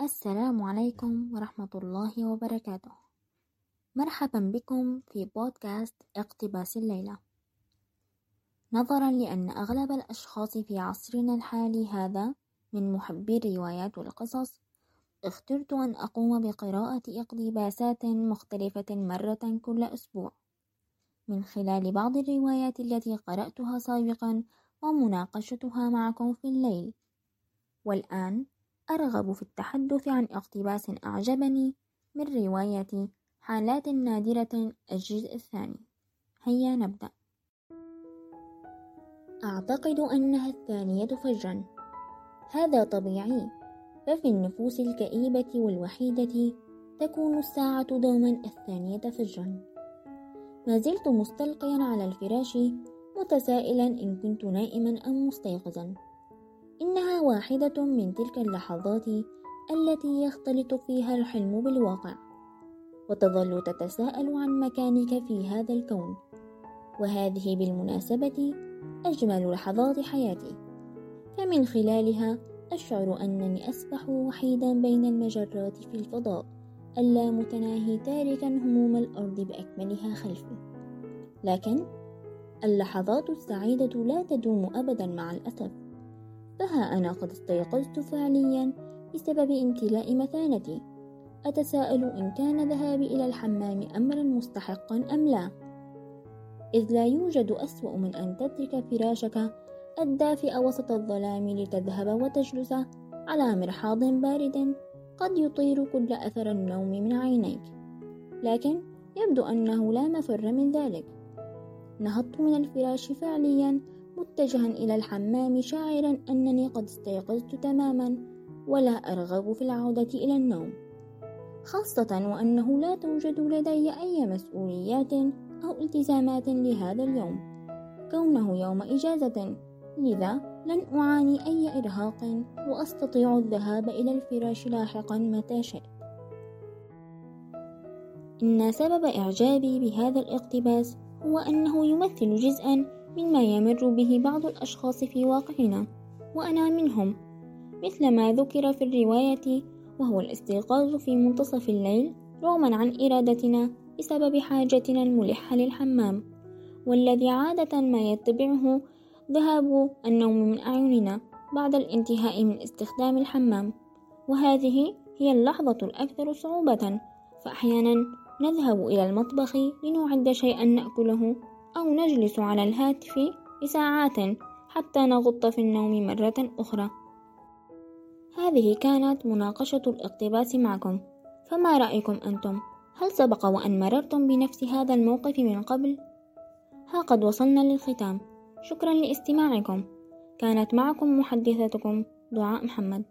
السلام عليكم ورحمة الله وبركاته. مرحبا بكم في بودكاست اقتباس الليلة. نظرا لأن أغلب الأشخاص في عصرنا الحالي هذا من محبي الروايات والقصص اخترت أن أقوم بقراءة اقتباسات مختلفة مرة كل أسبوع. من خلال بعض الروايات التي قرأتها سابقا ومناقشتها معكم في الليل. والآن أرغب في التحدث عن اقتباس أعجبني من رواية حالات نادرة الجزء الثاني. هيا نبدأ. أعتقد أنها الثانية فجرا. هذا طبيعي ففي النفوس الكئيبة والوحيدة تكون الساعة دوما الثانية فجرا. ما زلت مستلقيا على الفراش متسائلا إن كنت نائما أم مستيقظا. واحدة من تلك اللحظات التي يختلط فيها الحلم بالواقع وتظل تتساءل عن مكانك في هذا الكون. وهذه بالمناسبة أجمل لحظات حياتي. فمن خلالها أشعر أنني أسبح وحيدا بين المجرات في الفضاء اللامتناهي تاركا هموم الأرض بأكملها خلفي. لكن اللحظات السعيدة لا تدوم أبدا مع الأسف. فها أنا قد استيقظت فعليا بسبب امتلاء مثانتي أتساءل إن كان ذهابي إلى الحمام أمرا مستحقا أم لا؟ إذ لا يوجد أسوأ من أن تترك فراشك الدافئ وسط الظلام لتذهب وتجلس على مرحاض بارد قد يطير كل أثر النوم من عينيك. لكن يبدو أنه لا مفر من ذلك. نهضت من الفراش فعليا متجها إلى الحمام شاعرا أنني قد استيقظت تماما ولا أرغب في العودة إلى النوم خاصة وأنه لا توجد لدي أي مسؤوليات أو التزامات لهذا اليوم كونه يوم إجازة لذا لن أعاني أي إرهاق وأستطيع الذهاب إلى الفراش لاحقا متى شئت. إن سبب إعجابي بهذا الاقتباس هو أنه يمثل جزءا مما يمر به بعض الأشخاص في واقعنا وأنا منهم. مثل ما ذكر في الرواية وهو الاستيقاظ في منتصف الليل رغما عن إرادتنا بسبب حاجتنا الملحة للحمام والذي عادة ما يتبعه ذهاب النوم من أعيننا بعد الانتهاء من استخدام الحمام. وهذه هي اللحظة الأكثر صعوبة فأحيانا نذهب إلى المطبخ لنعد شيئا نأكله أو نجلس على الهاتف لساعات حتى نغط في النوم مرة أخرى. هذه كانت مناقشة الاقتباس معكم. فما رأيكم أنتم؟ هل سبق وأن مررتم بنفس هذا الموقف من قبل؟ ها قد وصلنا للختام. شكرا لاستماعكم. كانت معكم محدثتكم دعاء محمد.